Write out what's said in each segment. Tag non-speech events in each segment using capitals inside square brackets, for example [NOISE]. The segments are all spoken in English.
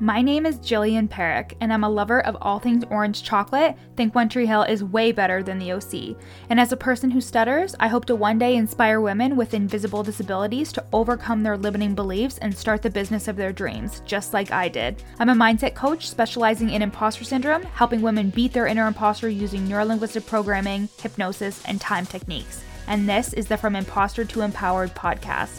My name is Jillian Parekh, and I'm a lover of all things orange chocolate. Think One Tree Hill is way better than the OC. And as a person who stutters, I hope to one day inspire women with invisible disabilities to overcome their limiting beliefs and start the business of their dreams, just like I did. I'm a mindset coach specializing in imposter syndrome, helping women beat their inner imposter using neurolinguistic programming, hypnosis, and time techniques. And this is the From Imposter to Empowered podcast.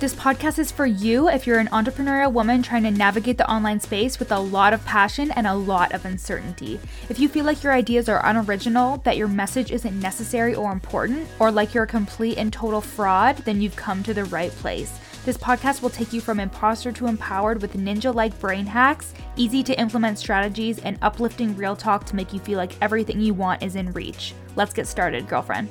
This podcast is for you if you're an entrepreneurial woman trying to navigate the online space with a lot of passion and a lot of uncertainty. If you feel like your ideas are unoriginal, that your message isn't necessary or important, or like you're a complete and total fraud, then you've come to the right place. This podcast will take you from imposter to empowered with ninja like brain hacks, easy to implement strategies, and uplifting real talk to make you feel like everything you want is in reach. Let's get started, girlfriend.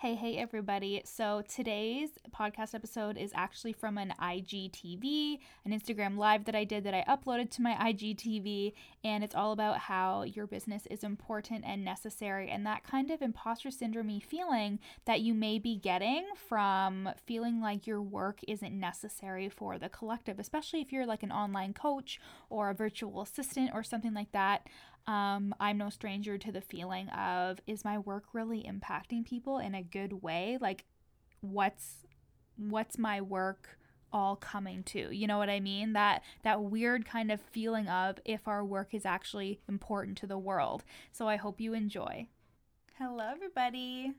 Hey, hey, everybody. So today's podcast episode is actually from an IGTV, an Instagram live that I did that I uploaded to my IGTV. And it's all about how your business is important and necessary, and that kind of imposter syndrome feeling that you may be getting from feeling like your work isn't necessary for the collective, especially if you're like an online coach or a virtual assistant or something like that. Um, I'm no stranger to the feeling of is my work really impacting people in a good way? Like, what's what's my work all coming to? You know what I mean? That that weird kind of feeling of if our work is actually important to the world. So I hope you enjoy. Hello, everybody.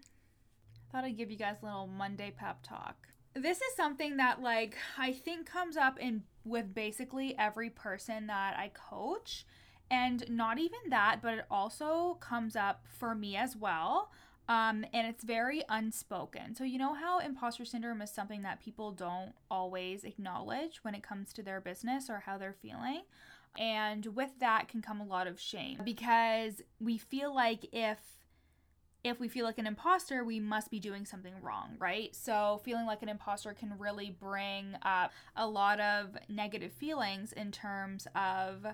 Thought I'd give you guys a little Monday pep talk. This is something that like I think comes up in with basically every person that I coach and not even that, but it also comes up for me as well. Um, and it's very unspoken. So, you know how imposter syndrome is something that people don't always acknowledge when it comes to their business or how they're feeling? And with that can come a lot of shame because we feel like if if we feel like an imposter, we must be doing something wrong, right? So, feeling like an imposter can really bring up a lot of negative feelings in terms of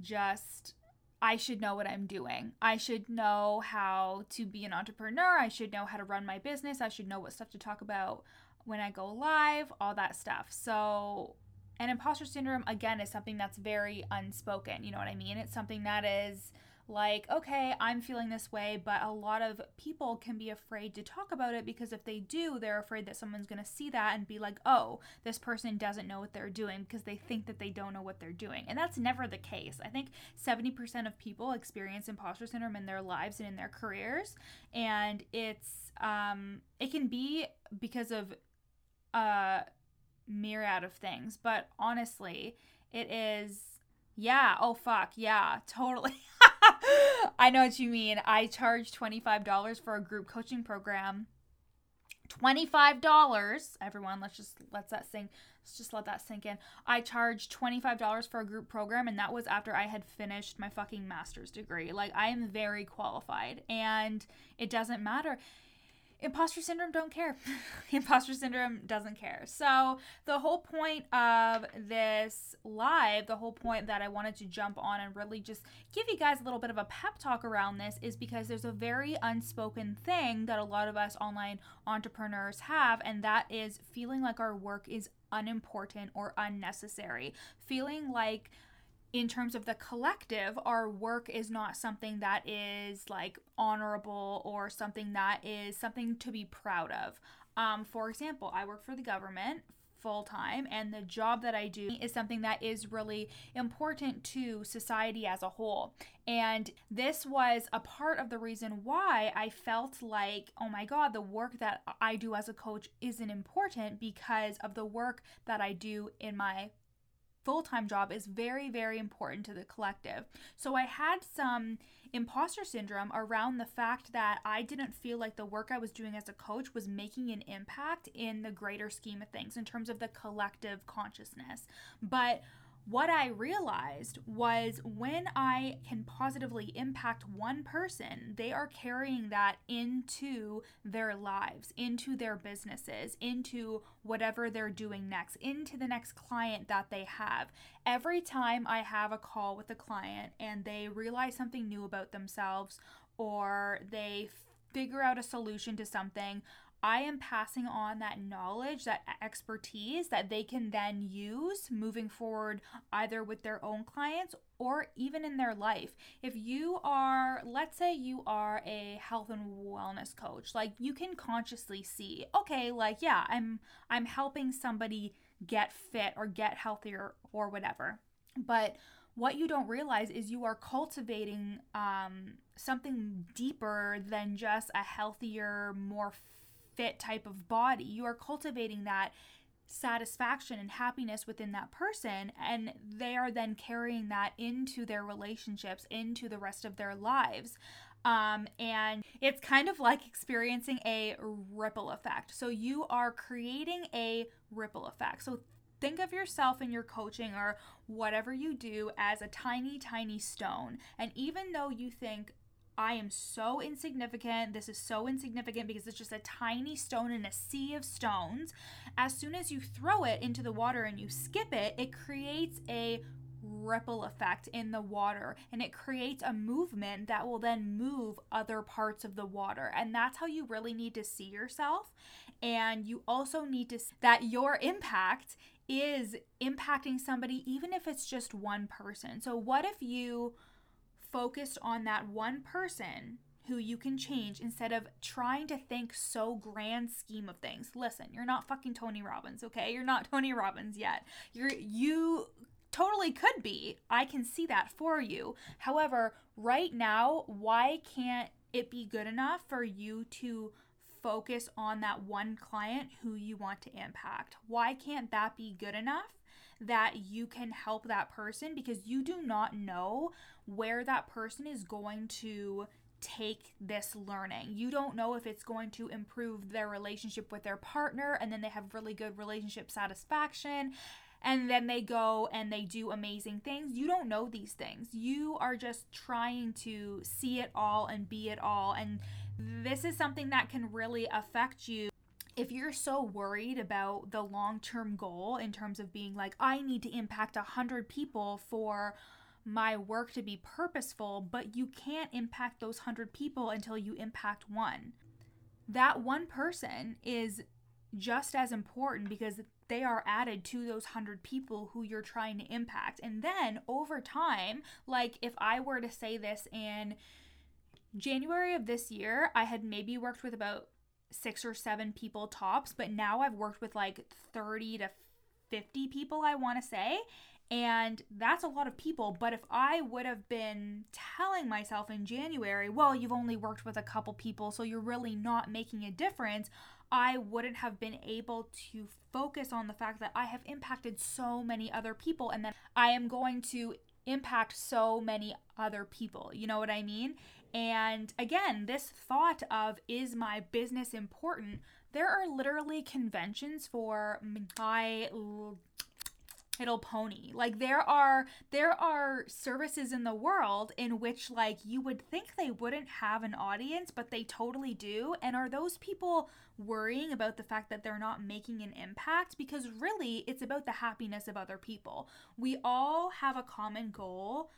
just I should know what I'm doing. I should know how to be an entrepreneur. I should know how to run my business. I should know what stuff to talk about when I go live, all that stuff. So, and imposter syndrome, again, is something that's very unspoken. You know what I mean? It's something that is like, okay, I'm feeling this way, but a lot of people can be afraid to talk about it because if they do, they're afraid that someone's going to see that and be like, oh, this person doesn't know what they're doing because they think that they don't know what they're doing. And that's never the case. I think 70% of people experience imposter syndrome in their lives and in their careers. And it's, um, it can be because of a myriad of things, but honestly, it is, yeah, oh fuck, yeah, totally. [LAUGHS] I know what you mean. I charge $25 for a group coaching program. $25 everyone let's just let that sink let's just let that sink in i charged $25 for a group program and that was after i had finished my fucking master's degree like i am very qualified and it doesn't matter imposter syndrome don't care. [LAUGHS] imposter syndrome doesn't care. So, the whole point of this live, the whole point that I wanted to jump on and really just give you guys a little bit of a pep talk around this is because there's a very unspoken thing that a lot of us online entrepreneurs have, and that is feeling like our work is unimportant or unnecessary. Feeling like in terms of the collective, our work is not something that is like honorable or something that is something to be proud of. Um, for example, I work for the government full time, and the job that I do is something that is really important to society as a whole. And this was a part of the reason why I felt like, oh my God, the work that I do as a coach isn't important because of the work that I do in my full time job is very, very important to the collective. So I had some imposter syndrome around the fact that I didn't feel like the work I was doing as a coach was making an impact in the greater scheme of things in terms of the collective consciousness. But what I realized was when I can positively impact one person, they are carrying that into their lives, into their businesses, into whatever they're doing next, into the next client that they have. Every time I have a call with a client and they realize something new about themselves or they figure out a solution to something, I am passing on that knowledge, that expertise that they can then use moving forward, either with their own clients or even in their life. If you are, let's say you are a health and wellness coach, like you can consciously see, okay, like yeah, I'm I'm helping somebody get fit or get healthier or whatever. But what you don't realize is you are cultivating um, something deeper than just a healthier, more fit type of body. You are cultivating that satisfaction and happiness within that person and they are then carrying that into their relationships into the rest of their lives. Um, and it's kind of like experiencing a ripple effect. So you are creating a ripple effect. So think of yourself in your coaching or whatever you do as a tiny tiny stone. And even though you think I am so insignificant. This is so insignificant because it's just a tiny stone in a sea of stones. As soon as you throw it into the water and you skip it, it creates a ripple effect in the water and it creates a movement that will then move other parts of the water. And that's how you really need to see yourself. And you also need to see that your impact is impacting somebody even if it's just one person. So what if you focused on that one person who you can change instead of trying to think so grand scheme of things. Listen, you're not fucking Tony Robbins, okay? You're not [LAUGHS] Tony Robbins yet. You're you totally could be. I can see that for you. However, right now, why can't it be good enough for you to focus on that one client who you want to impact? Why can't that be good enough that you can help that person because you do not know where that person is going to take this learning. You don't know if it's going to improve their relationship with their partner and then they have really good relationship satisfaction and then they go and they do amazing things. You don't know these things. You are just trying to see it all and be it all and this is something that can really affect you if you're so worried about the long term goal in terms of being like, I need to impact 100 people for my work to be purposeful, but you can't impact those 100 people until you impact one. That one person is just as important because they are added to those 100 people who you're trying to impact. And then over time, like if I were to say this in January of this year, I had maybe worked with about six or seven people tops, but now I've worked with like 30 to 50 people, I want to say. And that's a lot of people. But if I would have been telling myself in January, well, you've only worked with a couple people, so you're really not making a difference, I wouldn't have been able to focus on the fact that I have impacted so many other people and that I am going to impact so many other people. You know what I mean? And again, this thought of is my business important? There are literally conventions for my little pony. Like there are there are services in the world in which like you would think they wouldn't have an audience, but they totally do. And are those people worrying about the fact that they're not making an impact because really it's about the happiness of other people. We all have a common goal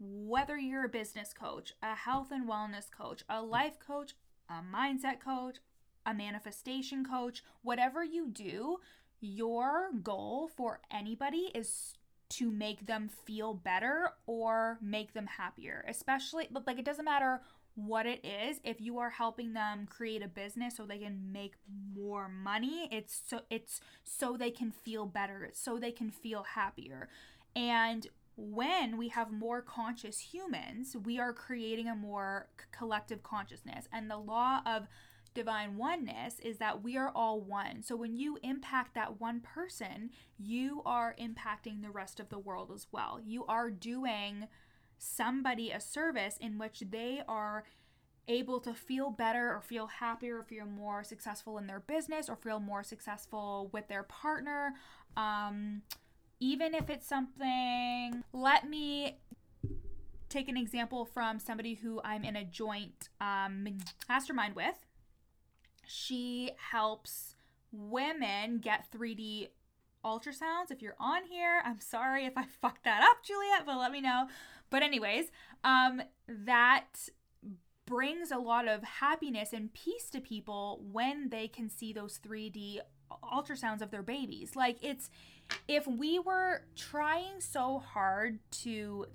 whether you're a business coach, a health and wellness coach, a life coach, a mindset coach, a manifestation coach, whatever you do, your goal for anybody is to make them feel better or make them happier. Especially like it doesn't matter what it is if you are helping them create a business so they can make more money it's so it's so they can feel better so they can feel happier and when we have more conscious humans, we are creating a more collective consciousness. And the law of divine oneness is that we are all one. So when you impact that one person, you are impacting the rest of the world as well. You are doing somebody a service in which they are able to feel better or feel happier or feel more successful in their business or feel more successful with their partner. Um, even if it's something, let me take an example from somebody who I'm in a joint um, mastermind with. She helps women get 3D ultrasounds. If you're on here, I'm sorry if I [LAUGHS] fucked that up, Juliet, but let me know. But anyways, um, that brings a lot of happiness and peace to people when they can see those 3D ultrasounds of their babies. Like it's if we were trying so hard to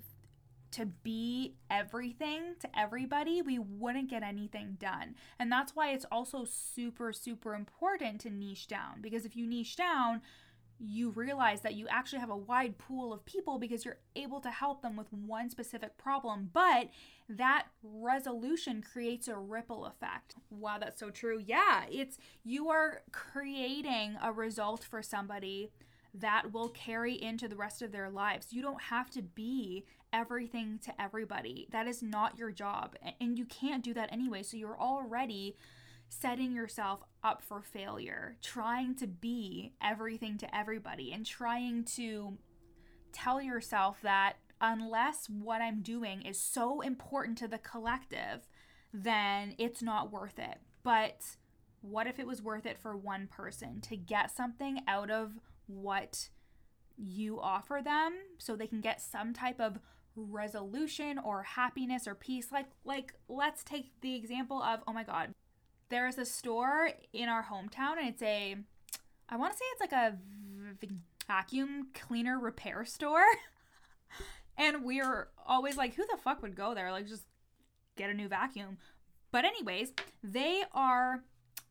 to be everything to everybody, we wouldn't get anything done. And that's why it's also super super important to niche down because if you niche down, you realize that you actually have a wide pool of people because you're able to help them with one specific problem, but that resolution creates a ripple effect. Wow, that's so true. Yeah, it's you are creating a result for somebody that will carry into the rest of their lives. You don't have to be everything to everybody. That is not your job, and you can't do that anyway. So you're already setting yourself up for failure, trying to be everything to everybody, and trying to tell yourself that unless what I'm doing is so important to the collective, then it's not worth it. But what if it was worth it for one person to get something out of what you offer them so they can get some type of resolution or happiness or peace like like let's take the example of oh my god there's a store in our hometown and it's a I want to say it's like a vacuum cleaner repair store. [LAUGHS] and we're always like who the fuck would go there? Like just get a new vacuum. But anyways, they are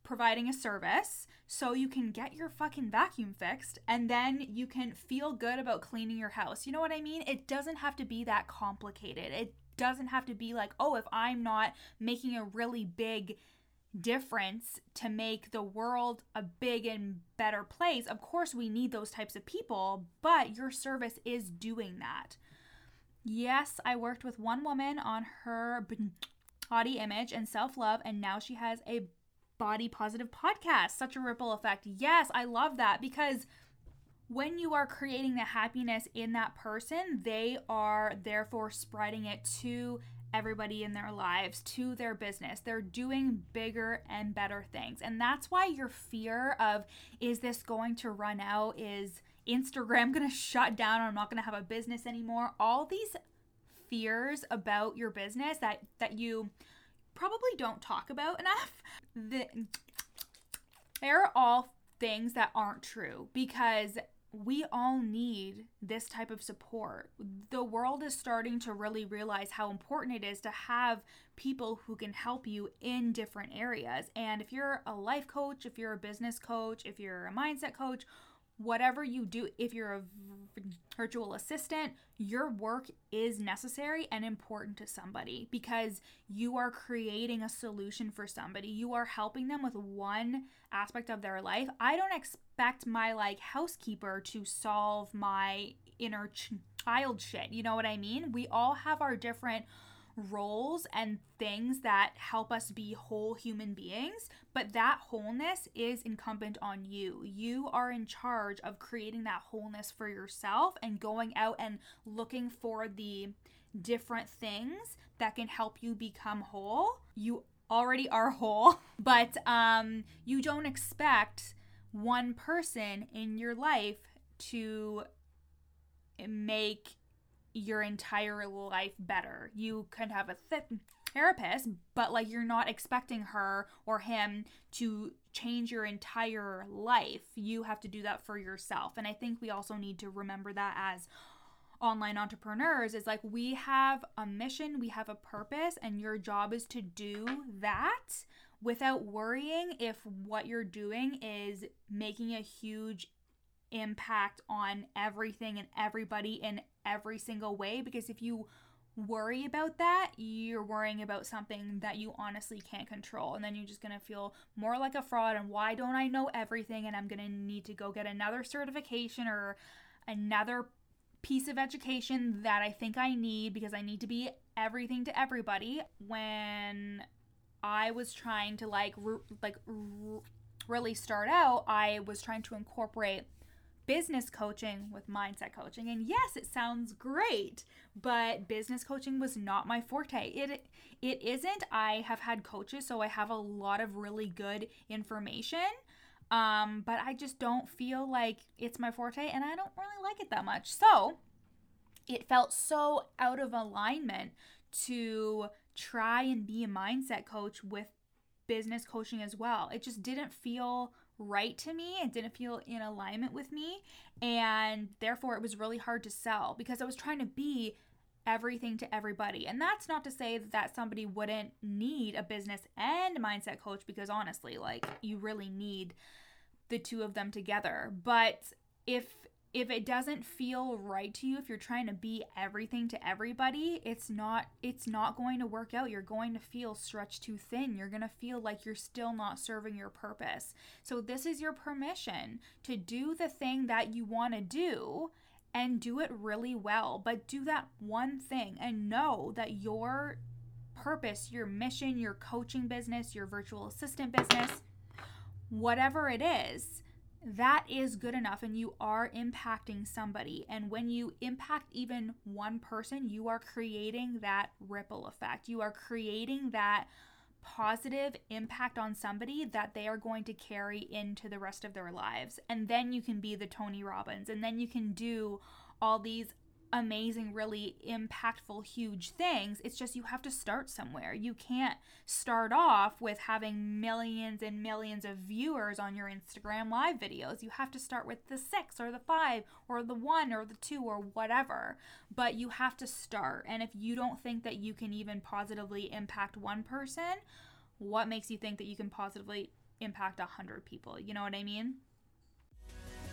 providing a service so you can get your fucking vacuum fixed and then you can feel good about cleaning your house. You know what I mean? It doesn't have to be that complicated. It doesn't have to be like, "Oh, if I'm not making a really big difference to make the world a big and better place. Of course, we need those types of people, but your service is doing that. Yes, I worked with one woman on her body [TSK] image and self love, and now she has a body positive podcast. Such a ripple effect. Yes, I love that because when you are creating the happiness in that person, they are therefore spreading it to everybody in their lives to their business. They're doing bigger and better things. And that's why your fear of is this going to run out? Is Instagram [LAUGHS] going to shut down? I'm not going to have a business anymore. All these fears about your business that that you probably don't talk about enough. The, they're all things that aren't true because we all need this type of support. The world is starting to really realize how important it is to have people who can help you in different areas. And if you're a life coach, if you're a business coach, if you're a mindset coach, whatever you do, if you're a virtual assistant, your work is necessary and important to somebody because you are creating a solution for somebody. You are helping them with one aspect of their life. I don't expect my like housekeeper to solve my inner child shit. You know what I mean? We all have our different roles and things that help us be whole human beings, but that wholeness is incumbent on you. You are in charge of creating that wholeness for yourself and going out and looking for the different things that can help you become whole. You already are whole, [LAUGHS] but um you don't expect one person in your life to make your entire life better. You could have a th- therapist, but like you're not expecting her or him to change your entire life. You have to do that for yourself. And I think we also need to remember that as online entrepreneurs is like we have a mission, we have a purpose, and your job is to do that without worrying if what you're doing is making a huge impact on everything and everybody in every single way because if you worry about that, you're worrying about something that you honestly can't control. And then you're just going to feel more like a fraud. And why don't I know everything? And I'm going to need to go get another certification or another piece of education that I think I need because I need to be everything to everybody. When I was trying to like, re- like, re- really start out, I was trying to incorporate business coaching with mindset coaching. And yes, it sounds great, but business coaching was not my forte. It it isn't. I have had coaches, so I have a lot of really good information. Um, but I just don't feel like it's my forte and I don't really like it that much. So, it felt so out of alignment to try and be a mindset coach with business coaching as well. It just didn't feel right to me. It didn't feel in alignment with me. And therefore, it was really hard to sell because I was trying to be everything to everybody. And that's not to say that somebody wouldn't need a business and mindset coach because honestly, like you really need the two of them together. But if if it doesn't feel right to you if you're trying to be everything to everybody it's not it's not going to work out. You're going to feel stretched too thin. You're going to feel like you're still not serving your purpose. So this is your permission to do the thing that you want to do and do it really well. But do that one thing and know that your purpose your mission your coaching business your virtual assistant business whatever it is that is good enough and you are impacting somebody. And when you impact even one person, you are creating that ripple effect. You are creating that positive impact on somebody that they are going to carry into the rest of their lives. And then you can be the Tony Robbins and then you can do all these amazing, really impactful, huge things. It's just you have to start somewhere. You can't start off with having millions and millions of viewers on your Instagram live videos. You have to start with the six or the five or the one or the two or whatever. But you have to start. And if you don't think that you can even positively impact one person, what makes you think that you can positively impact a hundred people? You know what I mean?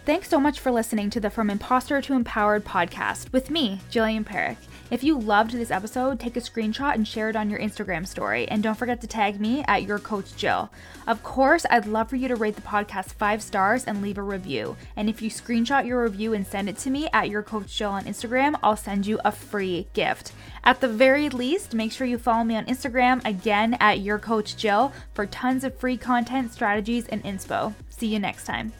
Thanks so much for listening to the From Imposter to Empowered podcast with me, Jillian Parekh. If you loved this episode, take a screenshot and share it on your Instagram story. And don't forget to tag me at your coach Jill. Of course, I'd love for you to rate the podcast five stars and leave a review. And if you screenshot your review and send it to me at your coach Jill on Instagram, I'll send you a free gift. At the very least, make sure you follow me on Instagram again at your coach Jill for tons of free content, strategies, and inspo. See you next time.